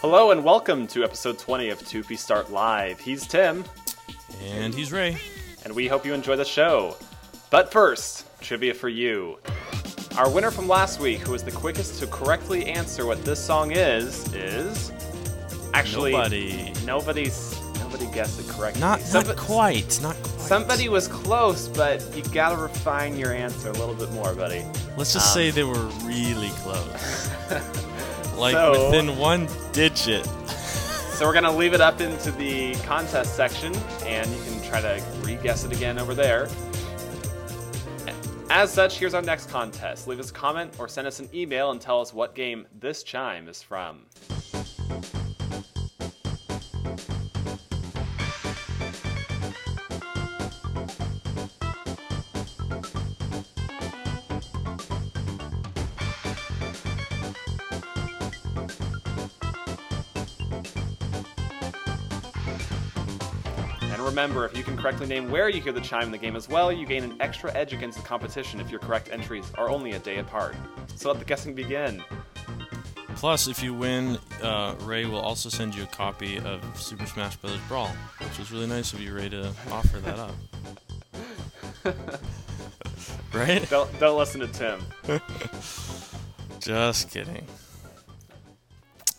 Hello and welcome to episode 20 of 2P Start Live. He's Tim, And he's Ray. and we hope you enjoy the show. But first, trivia for you. Our winner from last week, who was the quickest to correctly answer what this song is, is actually Nobody. Nobody's nobody guessed it correctly. Not, not Somebo- quite. Not quite. Somebody was close, but you gotta refine your answer a little bit more, buddy. Let's just um, say they were really close. like So- within one digit. So we're gonna leave it up into the contest section, and you can try to re-guess it again over there. As such, here's our next contest. Leave us a comment or send us an email and tell us what game this chime is from. And remember, if you can correctly name where you hear the chime in the game as well, you gain an extra edge against the competition if your correct entries are only a day apart. So let the guessing begin. Plus, if you win, uh, Ray will also send you a copy of Super Smash Bros. Brawl, which was really nice of you, Ray, to offer that up. right? Don't, don't listen to Tim. Just kidding.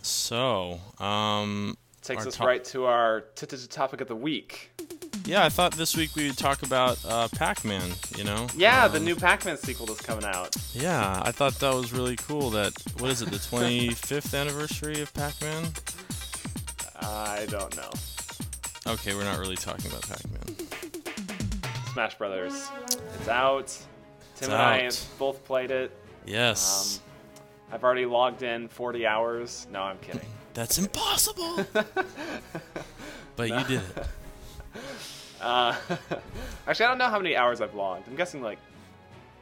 So, um, Takes Our us top- right to our topic of the week. yeah, I thought this week we would talk about uh, Pac-Man. You know? Yeah, the Um, new Pac-Man sequel that's coming out. Yeah, I thought that was really cool. That what is it? The 25th anniversary of Pac-Man? I don't know. Okay, we're not really talking about Pac-Man. Smash Brothers. It's out. Tim It's and I out. have both played it. Yes, Um, I've already logged in 40 hours. No, I'm kidding. That's impossible. but you did it. Uh, actually, I don't know how many hours I've logged. I'm guessing like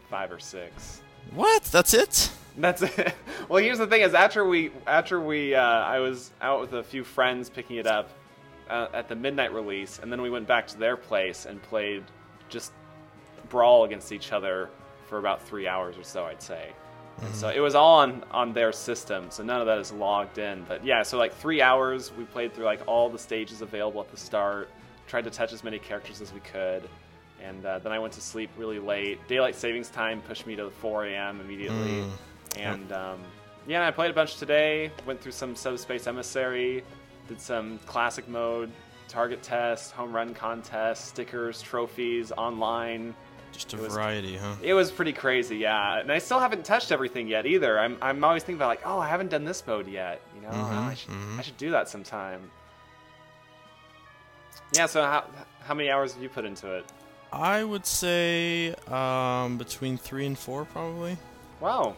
five or six. What? That's it? That's it. well, here's the thing: is after we after we uh, I was out with a few friends picking it up uh, at the midnight release, and then we went back to their place and played just brawl against each other for about three hours or so, I'd say. And so it was all on on their system, so none of that is logged in. But yeah, so like three hours, we played through like all the stages available at the start, tried to touch as many characters as we could, and uh, then I went to sleep really late. Daylight savings time pushed me to 4 a.m. immediately, Mm. and um, yeah, I played a bunch today. Went through some Subspace Emissary, did some classic mode, target test, home run contest, stickers, trophies, online. Just a It was- variety, huh? It was pretty crazy, yeah. And I still haven't touched everything yet either. I'm, I'm always thinking about like, oh, I haven't done this mode yet. You know, Oh, I, should, mhm. I should do that sometime. Yeah. So how how many hours have you put into it? I would say um, between three and four, probably, Wow.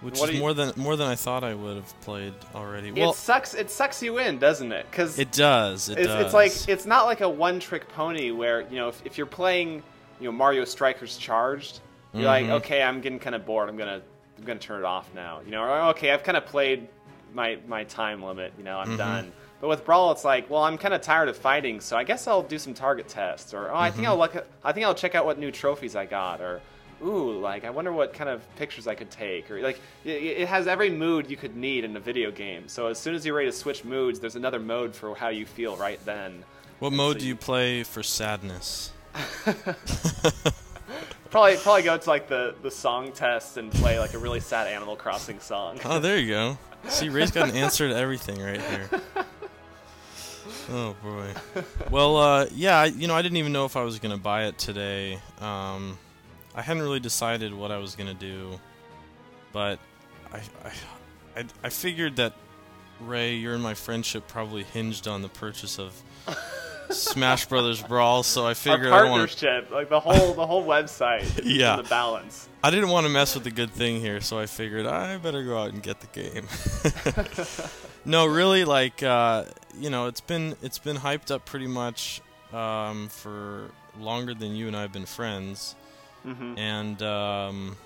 which What is you- more than more than I thought I would have played already. Well, it sucks. It sucks you in, doesn't it? Because it does. It it's, does. it's like it's not like a one-trick pony where you know if, if you're playing you know Mario Strikers Charged, you're like Mhm. okay, I'm getting kind of bored. I'm gonna I'm gonna turn it off now. You know, or okay, I've kind of played my my time limit. You know, I'm Mhm. done. But with Brawl, it's like, well, I'm kind of tired of fighting, so I guess I'll do some target tests, or oh, I think I'll look. At, I think I'll check out what new trophies I got, or ooh, like I wonder what kind of pictures I could take, or like it, it has every mood you could need in a video game. So as soon as you're ready to switch moods, there's another mode for how you feel right then. what so mode do you- you play for sadness? Probably probably go to like the the song test and play like a really sad Animal Crossing song. Oh, there you go. See, Ray's got an answer to everything right here. Oh boy. Well, uh, yeah, I- you know, I didn't even know if I was gonna buy it today. Um, I hadn't really decided what I was gonna do, but I, I, I, I figured that Ray, your and my friendship probably hinged on the purchase of Smash Brothers Brawl, so I Our figured I don't want partnership, like the whole the whole website, is Yeah. in the balance. I didn't want to mess with the good thing here, so I figured I better go out and get the game. no, really, like uh, you know, it's been it's been hyped up pretty much um, for longer than you and I have been friends, hmm and um,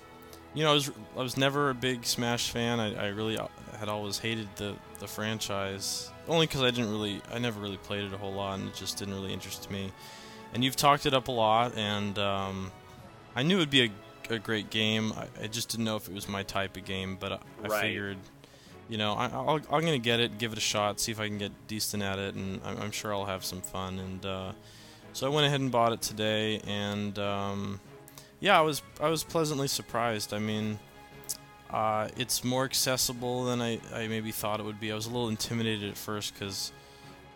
you know, I was I was never a big Smash fan. I, I really uh, had always hated the the franchise, only because I didn't really I never really played it a whole lot, and it just didn't really interest me. And you've talked it up a lot, and um, I knew it'd be a a great game. I, I just didn't know if it was my type of game, but I, I Right. figured, you know, I, I'll, I'm gonna get it, give it a shot, see if I can get decent at it, and I'm, I'm sure I'll have some fun. And uh, so I went ahead and bought it today, and um, yeah, I was I was pleasantly surprised. I mean, uh, it's more accessible than I, I maybe thought it would be. I was a little intimidated at first because,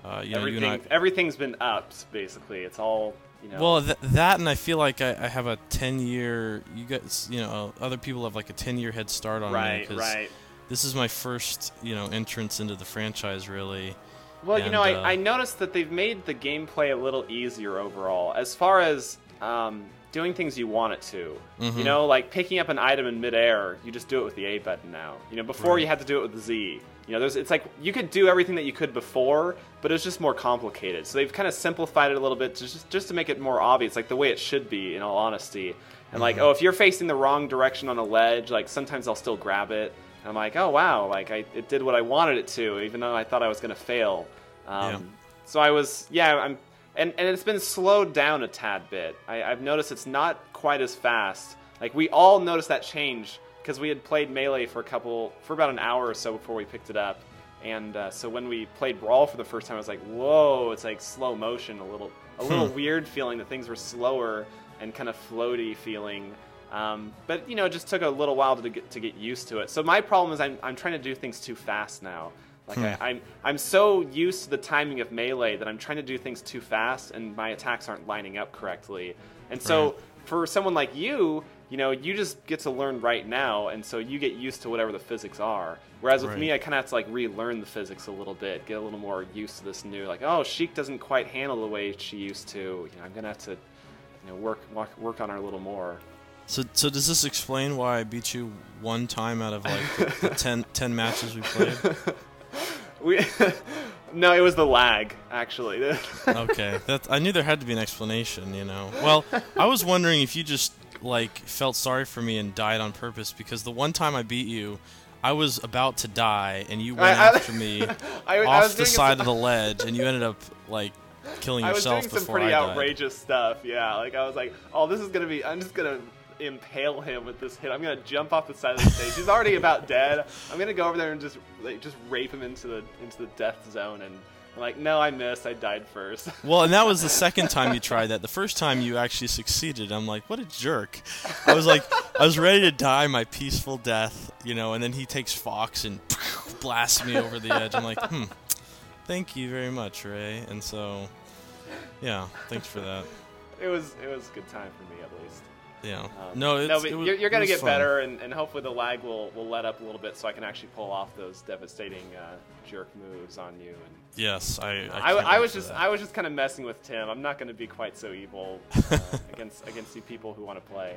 uh, you know, you and I. Everything, everything's been ups basically. It's all you know. Well, th- that and I feel like I, I have a ten year. You guys, you know, other people have like a ten year head start on me right, because right. this is my first, you know, entrance into the franchise. Really, Well, you know, And, uh, I, I noticed that they've made the gameplay a little easier overall, as far as um, doing things you want it to. Mhm. You know, like picking up an item in midair, you just do it with the A button now. You know, before Right. you had to do it with the Z. You know, there's it's like you could do everything that you could before, but it's just more complicated. So they've kind of simplified it a little bit to just just to make it more obvious, like the way it should be. In all honesty, and like, oh, if you're facing the wrong direction on a ledge, like sometimes I'll still grab it. And I'm like, oh wow, like I it did what I wanted it to, even though I thought I was gonna fail. Um, Yeah. So I was, yeah, I'm, and, and it's been slowed down a tad bit. I, I've noticed it's not quite as fast. Like we all noticed that change because we had played melee for a couple, for about an hour or so before we picked it up. And uh, so when we played Brawl for the first time, I was like, whoa, it's like slow motion, a little, a little Hmm. weird feeling that things were slower and kind of floaty feeling. Um, but you know, it just took a little while to get to get used to it. So my problem is I'm I'm trying to do things too fast now. Like Hmm. I, I'm I'm so used to the timing of melee that I'm trying to do things too fast, and my attacks aren't lining up correctly. And so Right. for someone like you, you know, you just get to learn right now, and so you get used to whatever the physics are. Whereas with Right. me, I kind of have to like relearn the physics a little bit, get a little more used to this new. Like, oh, Sheik doesn't quite handle the way she used to. You know, I'm gonna have to, you know, work work, work on her a little more. so so does this explain why I beat you one time out of like the, the 10, 10 matches we played? We, no, it was the lag actually. Okay, that I knew there had to be an explanation. You know, well, I was wondering if you just like felt sorry for me and died on purpose because the one time I beat you. I was about to die, and you went I- I- after me I, off the side some, of the ledge, and you ended up like killing yourself. I was doing some before pretty outrageous stuff. Yeah, like I was like, oh, this is gonna be. I'm just gonna impale him with this hit. I'm gonna jump off the side of the stage. He's already about dead. I'm gonna go over there and just like just rape him into the into the death zone. And I'm like, no, I missed. I died first. Well, and that was the second time you tried that. The first time you actually succeeded. I'm like, what a jerk. I was like, I was ready to die my peaceful death, you know, and then he takes Fox and blasts me over the edge. I'm like, hmm, thank you very much, Ray. And so, yeah, thanks for that. it was it was a good time for me at least. Yeah. Um, no, it's, no, but was, you're, you're gonna get fun. better, and, and hopefully the lag will, will let up a little bit, so I can actually pull off those devastating uh, jerk moves on you. And Yes, I. I, I, I was just that. I was just kind of messing with Tim. I'm not gonna be quite so evil uh, against against the people who want to play.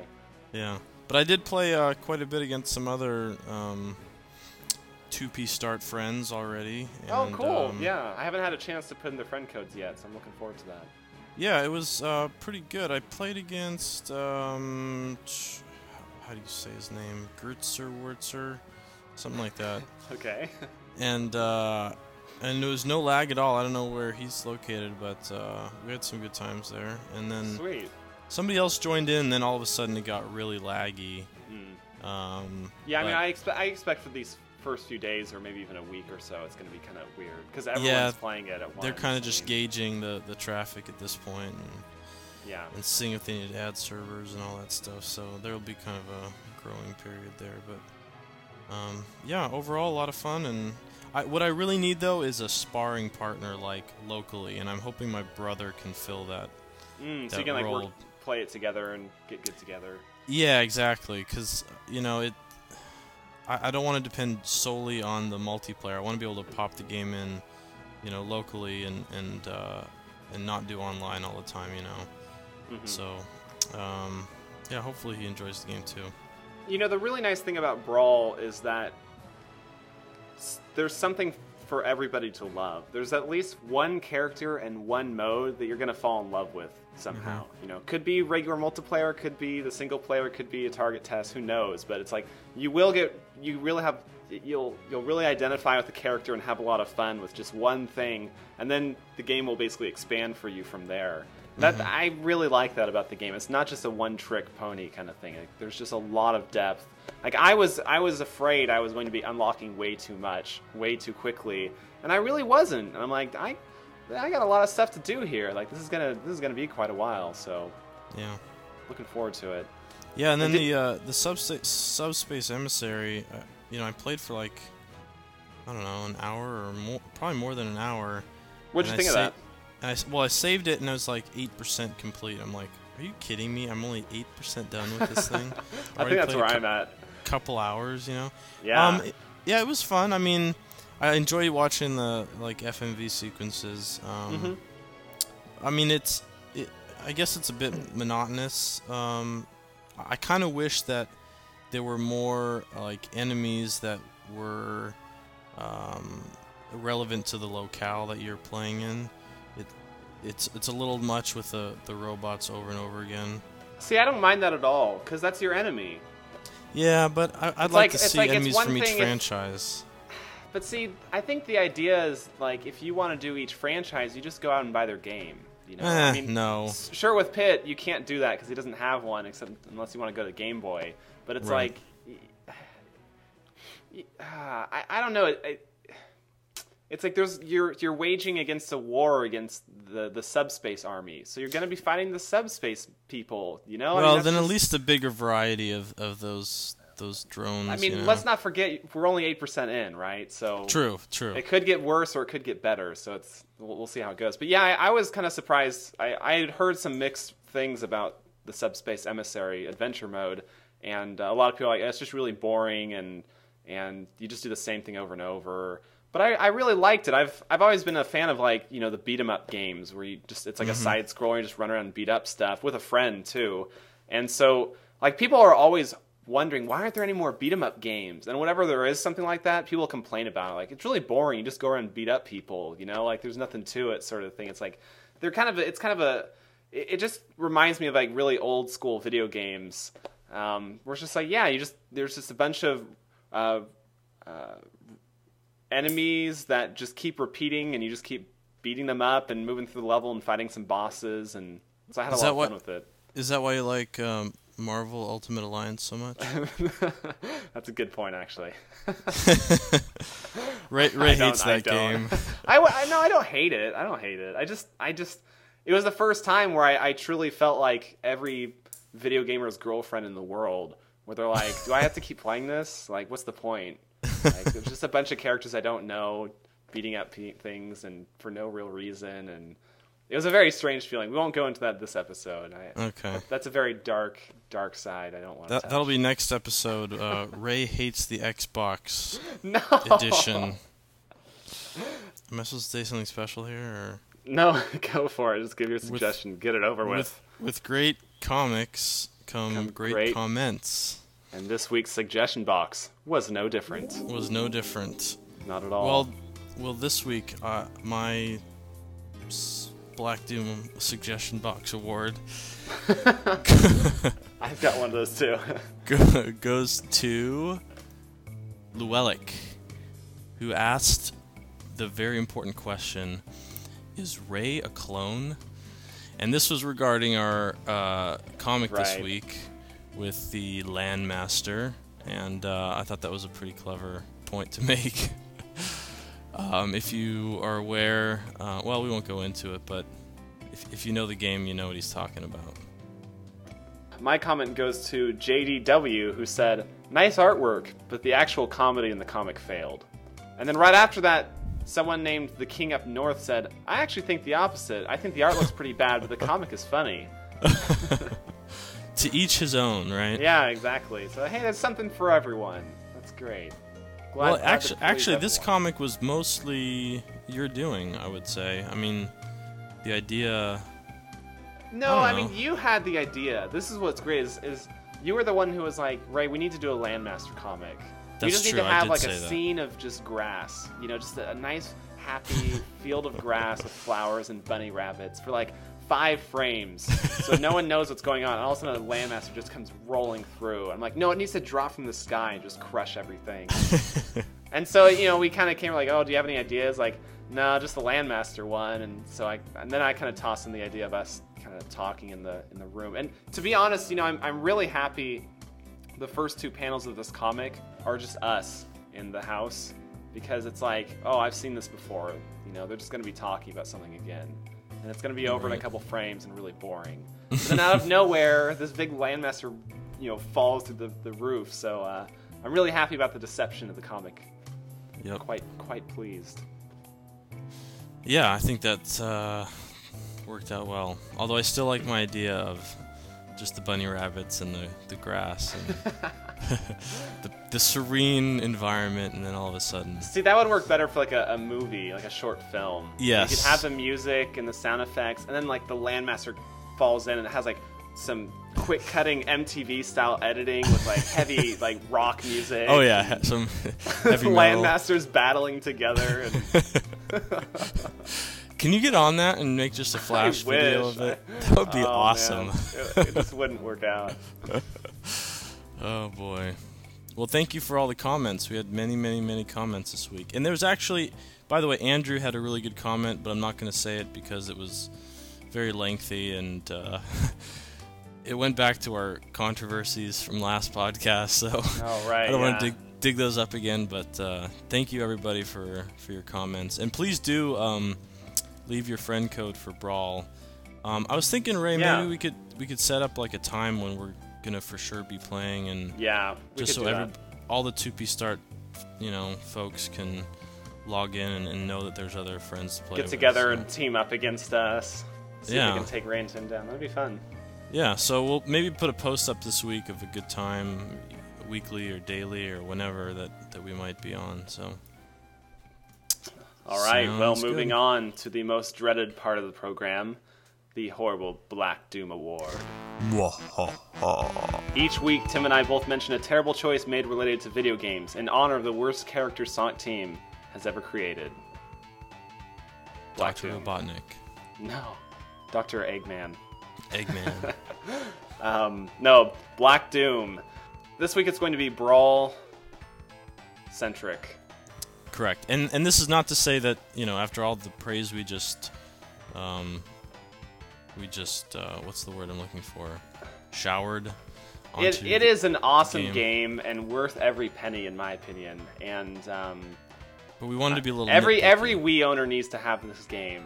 Yeah, but I did play uh, quite a bit against some other um, 2P start friends already. Oh, cool! um, yeah, I haven't had a chance to put in the friend codes yet, so I'm looking forward to that. Yeah, it was uh, pretty good. I played against um, how do you say his name? Gertzer Wurtzer, something like that. Okay. And uh, and there was no lag at all. I don't know where he's located, but uh, we had some good times there. And then Sweet. somebody else joined in. And then all of a sudden it got really laggy. Hmm. Um, Yeah, I mean, I expect I expect for these first few days or maybe even a week or so, it's gonna be kind of weird because everyone's Yeah, playing it at once. they're kind of just mean, gauging the, the traffic at this point and, Yeah. and seeing if they need to add servers and all that stuff. So there will be kind of a growing period there. But um, yeah, overall a lot of fun. And I, what I really need though is a sparring partner like locally, and I'm hoping my brother can fill that. Mm, so that you can like work, play it together and get good together. Yeah, exactly. Because you know it. I, I don't want to depend solely on the multiplayer. I want to be able to pop the game in, you know, locally and and uh, and not do online all the time. You know. Mhm. So, um, yeah, hopefully he enjoys the game too. You know, the really nice thing about Brawl is that there's something for everybody to love. There's at least one character and one mode that you're going to fall in love with somehow. Mm-hmm. You know, could be regular multiplayer, could be the single player, could be a target test, who knows, but it's like you will get you really have you'll you'll really identify with the character and have a lot of fun with just one thing and then the game will basically expand for you from there. That mm-hmm. I really like that about the game. It's not just a one-trick pony kind of thing. Like, there's just a lot of depth. Like I was, I was afraid I was going to be unlocking way too much, way too quickly, and I really wasn't. And I'm like, I, I got a lot of stuff to do here. Like this is gonna, this is gonna be quite a while. So, Yeah. looking forward to it. Yeah, and then did- the uh, the subspace subspace emissary. Uh, you know, I played for like I don't know an hour or more, probably more than an hour. What'd you think I of sa- that? I well, I saved it and I was like eight percent complete. I'm like, are you kidding me? I'm only eight percent done with this thing. I think that's where a I'm at. Couple hours, you know. Yeah. Um, it- yeah, it was fun. I mean, I enjoy watching the like FMV sequences. Um, Mhm. I mean, it's. It, I guess it's a bit monotonous. Um, I kind of wish that there were more like enemies that were um, relevant to the locale that you're playing in. It, it's it's a little much with the the robots over and over again. See, I don't mind that at all because that's your enemy. Yeah, but I, I'd like, like- to see like enemies from each thing if- franchise. But see, I think the idea is like if you want to do each franchise, you just go out and buy their game. You know, Eh, I mean, no. Sure, with Pit, you can't do that because he doesn't have one, except unless you want to go to Game Boy. But it's Right. like, ah, I, I don't know. It, it, it's like there's you're you're waging against a war against the the subspace army, so you're going to be fighting the subspace people. You know, I mean, Well, then at least a bigger variety of, of those those drones. I mean, you know. let's not forget we're only eight percent in, right? So True, true. It could get worse or it could get better, so it's we'll, we'll see how it goes. But yeah, I, I was kind of surprised. I, I had heard some mixed things about the Subspace Emissary adventure mode, and uh, a lot of people are like it's just really boring and and you just do the same thing over and over. But I, I really liked it. I've I've always been a fan of like you know the beat 'em up games where you just it's like a side scroller, you just run around and beat up stuff with a friend too. And so like people are always wondering why aren't there any more beat 'em up games? And whenever there is something like that, people complain about it. Like it's really boring. You just go around and beat up people. You know, like there's nothing to it, sort of thing. It's like they're kind of a, it's kind of a it, just reminds me of like really old school video games. Um, where it's just like yeah, you just there's just a bunch of uh, uh, enemies that just keep repeating, and you just keep beating them up and moving through the level and fighting some bosses. And so I had a Is lot that of what- fun with it. Is that why you like um, Marvel Ultimate Alliance so much? That's a good point, actually. Ray, Ray hates that game. I, I no, I don't hate it. I don't hate it. I just, I just, it was the first time where I, I truly felt like every video gamer's girlfriend in the world, where they're like, "Do I have to keep playing this? Like, what's the point? Like, there's just a bunch of characters I don't know beating up things and for no real reason, and it was a very strange feeling. We won't go into that this episode. I, Okay. That's a very dark, dark side. I don't want to. That, that'll be next episode. Uh, Ray hates the Xbox no edition. Am I supposed to say something special here? Or? No, go for it. Just give your suggestion. Get it over with. With, with great comics come, Come great, great- comments. And this week's suggestion box was no different. Was no different. Not at all. Well, well, this week uh, my Black Doom suggestion box award I've got one of those too. go- goes to Llewellyn, who asked the very important question: Is Ray a clone? And this was regarding our uh, comic this week with the Landmaster, and uh, I thought that was a pretty clever point to make. Um, if you are aware, uh, well, we won't go into it, but if, if you know the game, you know what he's talking about. My comment goes to JDW, who said, "Nice artwork, but the actual comedy in the comic failed." And then right after that, someone named the King Up North said, "I actually think the opposite. I think the art looks pretty bad, but the comic is funny." To each his own, right? Yeah, exactly. So hey, there's something for everyone. That's great. Glad- well, actually, actually, this everyone. comic was mostly your doing, I would say. I mean, the idea. No, I I, mean you had the idea. This is what's great is, is you were the one who was like, Ray, we need to do a Landmaster comic. we just true, need to have like a that. scene of just grass. You know, just a, a nice, happy field of grass with flowers and bunny rabbits for like five frames, so no one knows what's going on. And all of a sudden, a Landmaster just comes rolling through. I'm like, no, it needs to drop from the sky and just crush everything. And so, you know, we kind of came like, oh, do you have any ideas? Like, no, just the Landmaster one. And so I, and then I kind of tossed in the idea of us kind kind of talking in the in the room. And to be honest, you know, I'm I'm really happy. The first two panels of this comic are just us in the house because it's like, oh, I've seen this before. You know, they're just going to be talking about something again, and it's going to be over in a couple frames and really boring. But then out of nowhere, this big landmaster, you know, falls through the, the roof. So uh, I'm really happy about the deception of the comic. Yep. Quite quite pleased. Yeah, I think that uh, worked out well. Although I still like my idea of just the bunny rabbits and the, the grass and the, the serene environment, and then all of a sudden, See, that would work better for like a, a movie, like a short film. Yes. You could have the music and the sound effects, and then like the landmaster falls in and it has like some quick cutting MTV style editing with like heavy like rock music. oh yeah, some heavy landmasters battling together. And Can you get on that and make just a flash video of it? That would be Oh, awesome. It, it just wouldn't work out. Oh boy. Well, thank you for all the comments. We had many, many, many comments this week. And there was actually, by the way, Andrew had a really good comment, but I'm not going to say it because it was very lengthy and uh, it went back to our controversies from last podcast. So Oh right. I don't want to dig, dig those up again, but uh, thank you everybody for, for your comments. And please do um, leave your friend code for Brawl. Um, I was thinking, Ray, Yeah. maybe we could we could set up like a time when we're gonna for sure be playing and Yeah. Just so every all the 2P start, you know, folks can log in and, and know that there's other friends to play get with, together so- and team up against us. See Yeah. if we can take Ranton down. That'd be fun. Yeah, so we'll maybe put a post up this week of a good time, weekly or daily or whenever that that we might be on. So All right. well, moving good. on to the most dreaded part of the program, the horrible Black Doom Award. Each week, Tim and I both mention a terrible choice made related to video games in honor of the worst character Sonic Team has ever created. Black Dr. Doom. Robotnik, No. Dr. Eggman. Eggman. Um, no, Black Doom. This week it's going to be Brawl centric. Correct. And and this is not to say that you know after all the praise we just, um, we just uh, what's the word I'm looking for, showered. It, it is an awesome game. game. and worth every penny, in my opinion. And um, But we wanted to be a little every nitpicky. every Wii owner needs to have this game.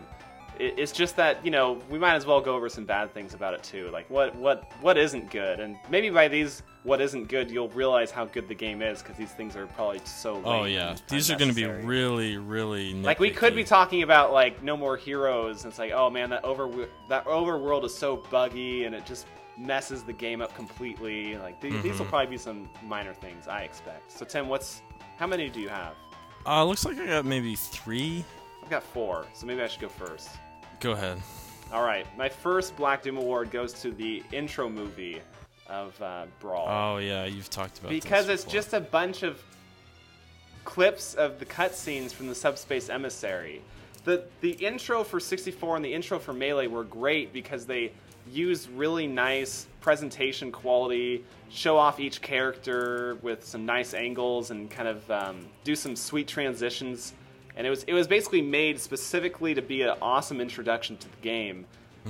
It, it's just that you know we might as well go over some bad things about it too. Like what what what isn't good, and maybe by these what isn't good, you'll realize how good the game is because these things are probably so. Oh yeah, these are going to be really, really nitpicky. Like we could be talking about like no more heroes. And it's like, oh man, that over that overworld is so buggy and it just messes the game up completely. Like th- these will Mhm. probably be some minor things I expect. So Tim, what's how many do you have? Uh, looks like I got maybe three. I've got four, so maybe I should go first. Go ahead. All right, my first Black Doom award goes to the intro movie of uh, Brawl Oh yeah, you've talked about because it's just a bunch of clips of the cutscenes from the Subspace Emissary. The the intro for 64 and the intro for Melee were great because they used really nice presentation quality, show off each character with some nice angles, and kind of um, do some sweet transitions. And it was it was basically made specifically to be an awesome introduction to the game,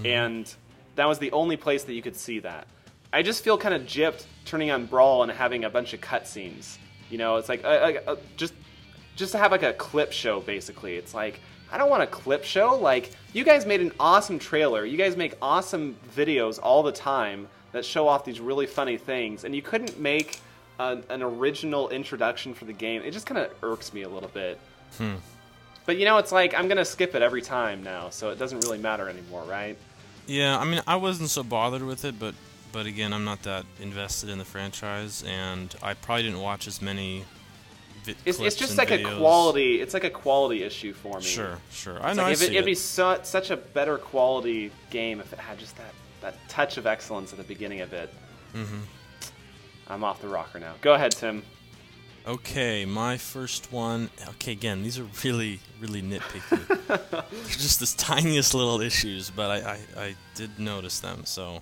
and that was the only place that you could see that. I just feel kind of gypped turning on Brawl and having a bunch of cutscenes. You know, it's like uh, uh, just just to have like a clip show basically. It's like I don't want a clip show. Like you guys made an awesome trailer. You guys make awesome videos all the time that show off these really funny things, and you couldn't make an, an original introduction for the game. It just kind of irks me a little bit. But you know, it's like I'm gonna skip it every time now, so it doesn't really matter anymore, right? Yeah, I mean, I wasn't so bothered with it, but but again, I'm not that invested in the franchise, and I probably didn't watch as many. Vi- It's, it's just like a quality. It's like a quality issue for me. Sure, sure. I It's know. like I if it, see it'd be it. su- such a better quality game if it had just that, that touch of excellence at the beginning of it. Mm-hmm. I'm off the rocker now. Go ahead, Tim. Okay, my first one. Okay, again, these are really, really nitpicky. They're just the tiniest little issues, but I, I, I did notice them. So,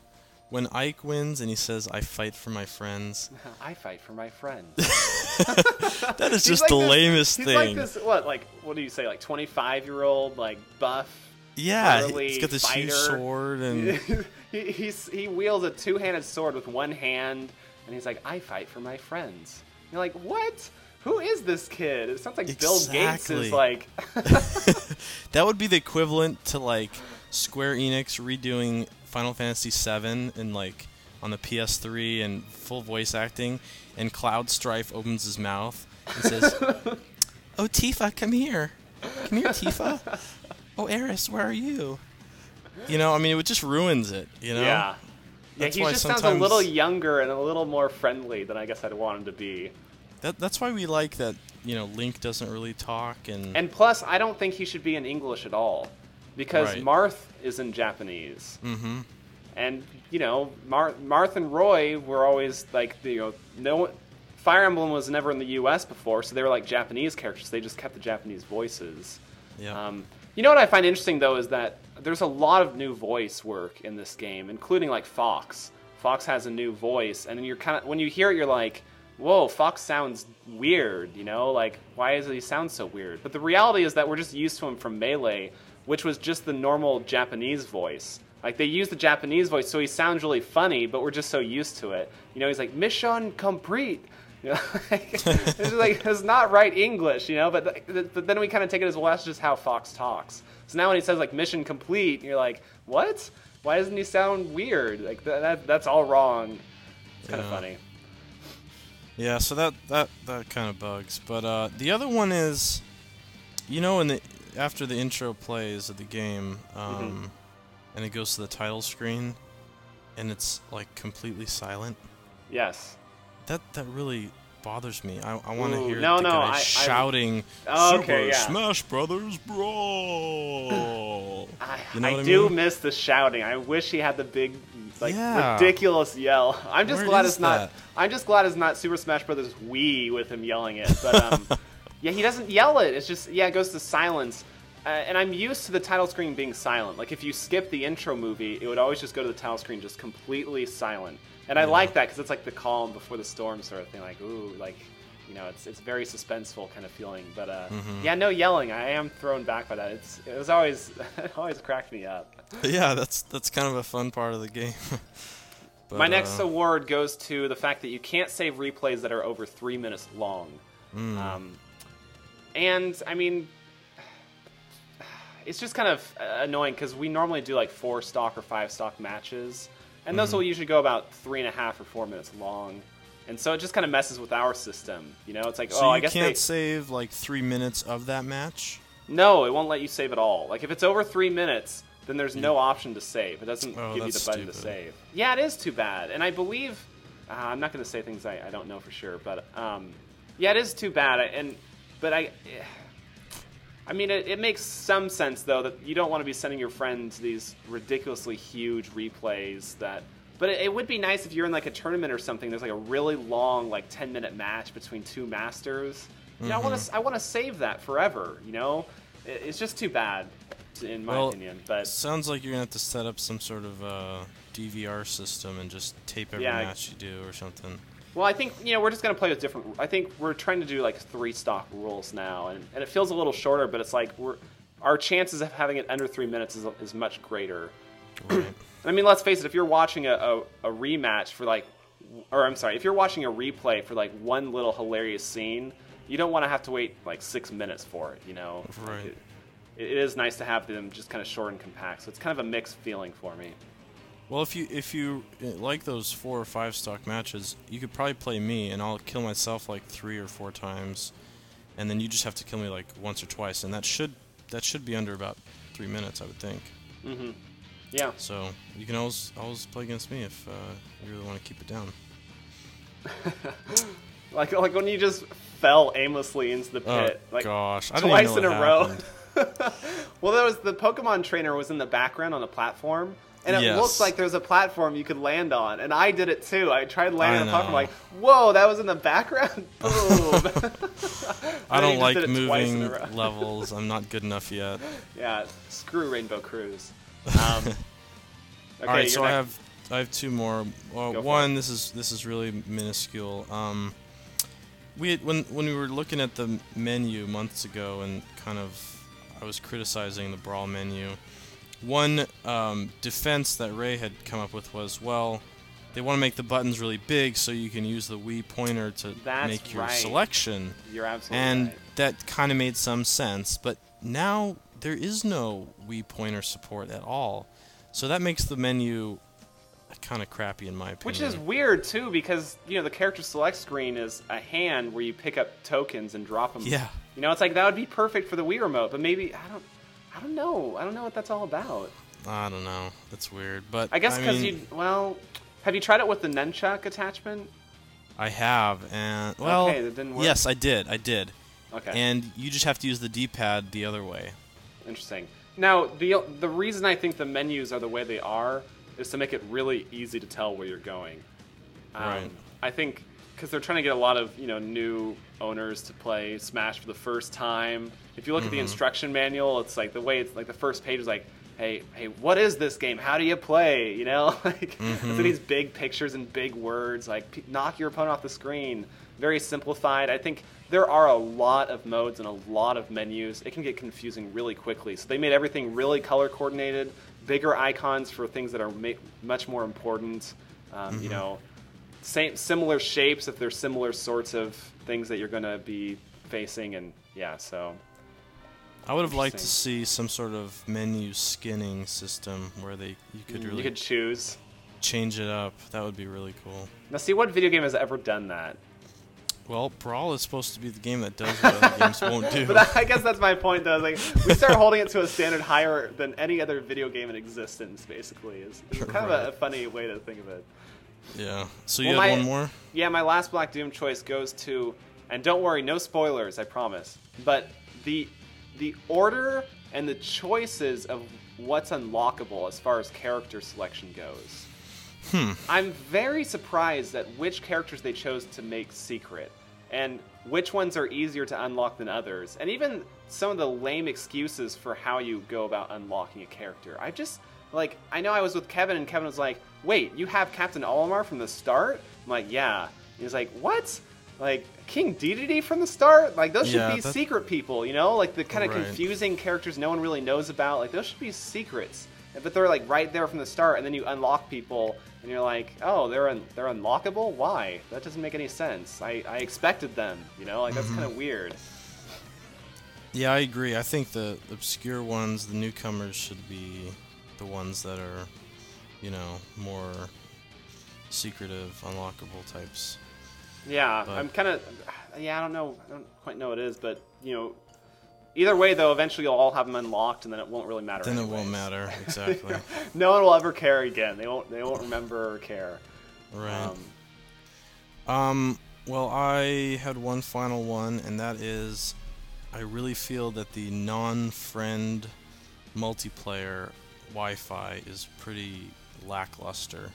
when Ike wins and he says, "I fight for my friends," I fight for my friends. that is just like the this- lamest he's thing. like this. What? Like what do you say? Like 25 year old, like buff Yeah, he's got this huge sword and he, he's, he wields a two-handed sword with one hand, and he's like, "I fight for my friends." You're like, "What? Who is this kid?" It sounds like Bill Gates is like, that would be the equivalent to like Square Enix redoing Final Fantasy VII and like on the PS3 and full voice acting, and Cloud Strife opens his mouth and says, "Oh Tifa, come here, come here, Tifa. Oh Aeris, where are you?" You know, I mean, it just ruins it. You know. yeah, yeah. He just sounds a little younger and a little more friendly than I guess I'd want him to be. That, that's why we like that. You know, Link doesn't really talk, and, And plus, I don't think he should be in English at all, because Right. Marth is in Japanese. hmm and you know, Mar- Marth and Roy were always like, you know, no, Fire Emblem was never in the U.S. before, so they were like Japanese characters. They just kept the Japanese voices. yeah. Um, you know what I find interesting though is that there's a lot of new voice work in this game, including like Fox. Fox has a new voice, and then you're kind of when you hear it, you're like, "Whoa, Fox sounds weird." You know, like why does he sound so weird? But the reality is that we're just used to him from Melee, which was just the normal Japanese voice. Like they use the Japanese voice, so he sounds really funny, but we're just so used to it. You know, he's like mission complete. You know, like, it's just like it's not right English, you know. But, th- but then we kind of take it as well. That's just how Fox talks. So now when he says like mission complete, you're like, what? Why doesn't he sound weird? Like th- that that's all wrong. It's kind of Yeah. funny. Yeah, so that that that kind of bugs. But uh, the other one is, you know, in the after the intro plays of the game, um, Mm-hmm. and it goes to the title screen, and it's like completely silent. Yes. That that really bothers me. I, I want to hear no, the no, guy I- I- shouting Oh, Super okay, yeah. Smash Brothers Brawl. I, You know I I do mean? miss the shouting. I wish he had the big, like Yeah. ridiculous yell. I'm just Where glad it's not. I'm just glad it's not Super Smash Brothers Wii with him yelling it. But um, yeah, he doesn't yell it. It's just yeah, it goes to silence. Uh, and I'm used to the title screen being silent. Like if you skip the intro movie, it would always just go to the title screen just completely silent. And I Yeah. like that because it's like the calm before the storm sort of thing. Like ooh, like you know, it's it's very suspenseful kind of feeling. But uh, Mhm. yeah, no yelling. I am thrown back by that. It's it was always it always cracked me up. Yeah, that's that's kind of a fun part of the game. But, My next uh, award goes to the fact that you can't save replays that are over three minutes long. mm, Um, and I mean, it's just kind of uh, annoying because we normally do like four stock or five stock matches, and those will usually go about three and a half or four minutes long. And so it just kind of messes with our system. You know, it's like, so oh, you I guess can't they. save like three minutes of that match. No, it won't let you save at all. Like if it's over three minutes, then there's no option to save. It doesn't Oh, give you the button to save. Yeah, it is too bad. And I believe uh, I'm not going to say things I, I don't know for sure, but um, yeah, it is too bad. And but I, I mean, it, it makes some sense though that you don't want to be sending your friends these ridiculously huge replays that. But it, it would be nice if you're in like a tournament or something. There's like a really long, like 10 minute match between two masters. You know, I want to I want to save that forever. You know, it, it's just too bad, in my Well, opinion. But Sounds like you're gonna have to set up some sort of uh, DVR system and just tape every Yeah. match you do or something. Well, I think you know we're just gonna play with different. I think we're trying to do like three stock rules now, and, and it feels a little shorter, but it's like we're our chances of having it under three minutes is, is much greater. Right. I mean, let's face it. If you're watching a, a, a rematch for like, or I'm sorry, if you're watching a replay for like one little hilarious scene, you don't want to have to wait like six minutes for it. You know, Right. It, it is nice to have them just kind of short and compact. So it's kind of a mixed feeling for me. Well, if you if you uh, like those four or five stock matches, you could probably play me, and I'll kill myself like three or four times, and then you just have to kill me like once or twice, and that should that should be under about three minutes, I would think. hmm Yeah. So you can always always play against me if uh, you really want to keep it down. Like like when you just fell aimlessly into the Oh pit. like gosh, I didn't twice in a what row. well, there was the Pokemon trainer was in the background on a platform, and it Yes. looked like there was a platform you could land on, and I did it too. I tried landing on a platform, like, whoa, that was in the background. Boom. I don't like did it twice in moving levels. I'm not good enough yet. yeah, screw Rainbow Cruise. Um, okay, All right, so I have I have two more. For one, this is this is really minuscule. Um, we had, when when we were looking at the menu months ago, and kind of I was criticizing the brawl menu. One um, defense that Ray had come up with was, well, they want to make the buttons really big so you can use the Wii pointer to That's make your right. selection. You're absolutely And right. that kind of made some sense, but now there is no Wii pointer support at all. So that makes the menu kind of crappy in my opinion. Which is weird too, because you know the character select screen is a hand where you pick up tokens and drop them. Yeah. You know, it's like that would be perfect for the Wii remote, but maybe I don't, I don't know. I don't know what that's all about. I don't know. That's weird, but I guess because you, well, have you tried it with the nunchuck attachment? I have, and well, Okay, that didn't work? yes, I did. I did, Okay. and you just have to use the D-pad the other way. Interesting. Now, the the reason I think the menus are the way they are is to make it really easy to tell where you're going. Um, Right. I think because they're trying to get a lot of you know new owners to play Smash for the first time. If you look at the mm-hmm. instruction manual, it's like the way it's like the first page is like, hey, hey, what is this game? How do you play? You know, like it's mm-hmm. these big pictures and big words, like p- knock your opponent off the screen. Very simplified. I think there are a lot of modes and a lot of menus. It can get confusing really quickly. So they made everything really color coordinated, bigger icons for things that are ma- much more important. Um, You mm-hmm. know, same similar shapes if there's similar sorts of things that you're going to be facing, and yeah. So I would have liked to see some sort of menu skinning system where they you could mm, really you could choose. change it up. That would be really cool. Now, see what video game has ever done that? Well, Brawl is supposed to be the game that does what other games won't do. But I guess that's my point, though. Like, we start holding it to a standard higher than any other video game in existence. Basically, is is kind of a, funny way to think of it. yeah. So you Well, had my- one more? Yeah, my last Black Doom choice goes to, and don't worry, no spoilers, I promise. But the the order and the choices of what's unlockable as far as character selection goes. Hmm. I'm very surprised at which characters they chose to make secret, and which ones are easier to unlock than others, and even some of the lame excuses for how you go about unlocking a character. I just like I know I was with Kevin, and Kevin was like, "Wait, you have Captain Olimar from the start?" I'm like, "Yeah." He's like, "What?" Like King Dedede from the start? Like those should Yeah, be secret people, you know? Like the kind of Right. confusing characters no one really knows about. Like those should be secrets but they're like right there from the start, and then you unlock people, and you're like, oh, they're un- they're unlockable. Why? That doesn't make any sense. I, I expected them. You know, like that's kind of mm-hmm. weird. Yeah, I agree. I think the obscure ones, the newcomers, should be the ones that are, you know, more secretive, unlockable types. Yeah, But- I'm kind of yeah. I don't know. I don't quite know what it is, but you know, either way though, eventually you'll all have them unlocked, and then it won't really matter. Then it won't matter exactly. no one will ever care again. They won't. They won't remember or care. right. Um, Um, well, I had one final one, and that is I really feel that the non friend multiplayer Wi Fi is pretty lackluster.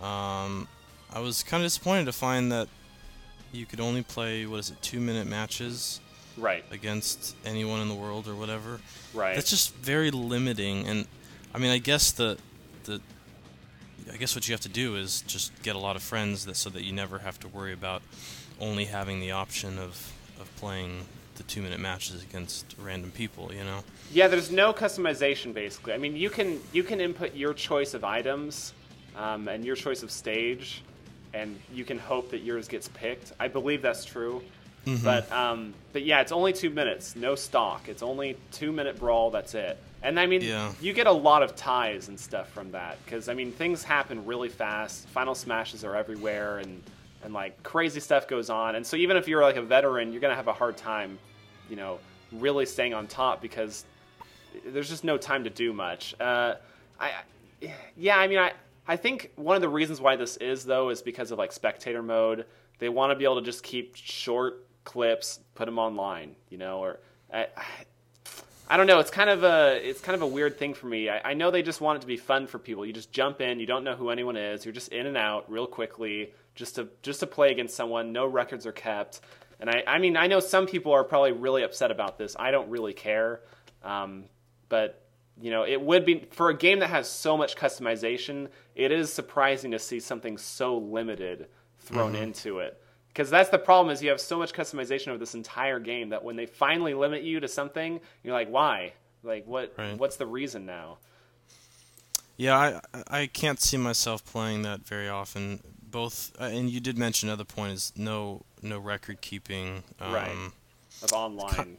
Um, I was kind of disappointed to find that you could only play, what is it, two minute matches right. against anyone in the world or whatever. Right. That's just very limiting, and I mean, I guess the the I guess what you have to do is just get a lot of friends that so that you never have to worry about only having the option of of playing the two minute matches against random people. You know. Yeah, there's no customization basically. I mean, you can you can input your choice of items um, and your choice of stage, and you can hope that yours gets picked. I believe that's true. Mm-hmm. But um, but yeah, it's only two minutes, no stock. It's only two minute brawl. That's it. And I mean, Yeah. you get a lot of ties and stuff from that because I mean, things happen really fast. Final smashes are everywhere, and and like crazy stuff goes on. And so even if you're like a veteran, you're gonna have a hard time, you know, really staying on top because there's just no time to do much. Uh, I, I- yeah, I mean, I, I think one of the reasons why this is though is because of like spectator mode. They want to be able to just keep short clips, put them online, you know, or I, I, don't know. It's kind of a, it's kind of a weird thing for me. I, I know they just want it to be fun for people. You just jump in, you don't know who anyone is, you're just in and out real quickly, just to, just to play against someone. No records are kept. And I, I mean, I know some people are probably really upset about this. I don't really care. Um, but you know, it would be for a game that has so much customization. It is surprising to see something so limited thrown into it. Because that's the problem is you have so much customization over this entire game that when they finally limit you to something, you're like, why? Like what? Right. What's the reason now? Yeah, I I can't see myself playing that very often. Both, uh, and you did mention another point is no no record keeping. Um, Right. Of online,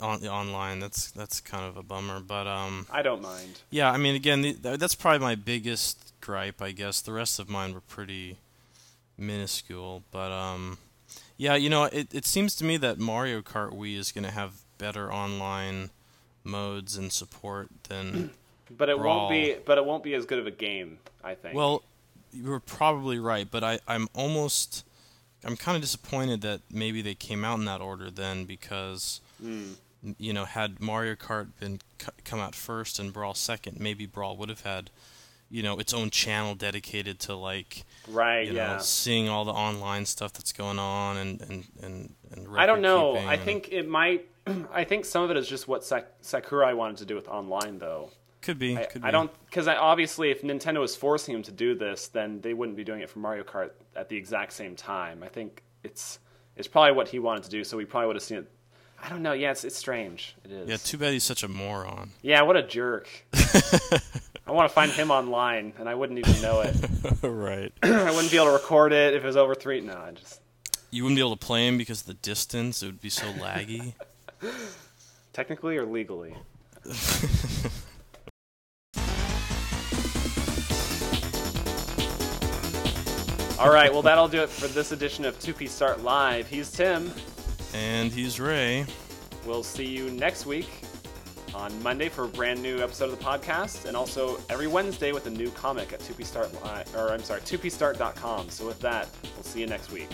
On, online, that's that's kind of a bummer. But um, I don't mind. yeah, I mean, again, the, that's probably my biggest gripe. I guess the rest of mine were pretty minuscule. But um, yeah, you know, it it seems to me that Mario Kart Wii is going to have better online modes and support than But it Brawl. won't be. But it won't be as good of a game. I think. Well, you're probably right, but I, I'm almost, I'm kind of disappointed that maybe they came out in that order then because, Hmm. You know, had Mario Kart been c- come out first and Brawl second, maybe Brawl would have had, you know, its own channel dedicated to like, right. you yeah. know, seeing all the online stuff that's going on and and and, and I don't know. I and- think it might. I think some of it is just what Sak- Sakurai wanted to do with online, though. could be. I, could I don't because I, obviously if Nintendo was forcing him to do this, then they wouldn't be doing it for Mario Kart at the exact same time. I think it's it's probably what he wanted to do, so we probably would have seen it. I don't know. Yeah, it's it's strange. It is. Yeah, too bad he's such a moron. Yeah, what a jerk. I want to find him online, and I wouldn't even know it. right. I wouldn't be able to record it if it was over three. No, I just You wouldn't be able to play him because of the distance. It would be so laggy. technically or legally. All right, well that'll do it for this edition of 2P Start Live. He's Tim. And he's Ray. We'll see you next week on Monday for a brand new episode of the podcast, and also every Wednesday with a new comic at 2P Start or I'm sorry, 2pstart.com. So with that, we'll see you next week.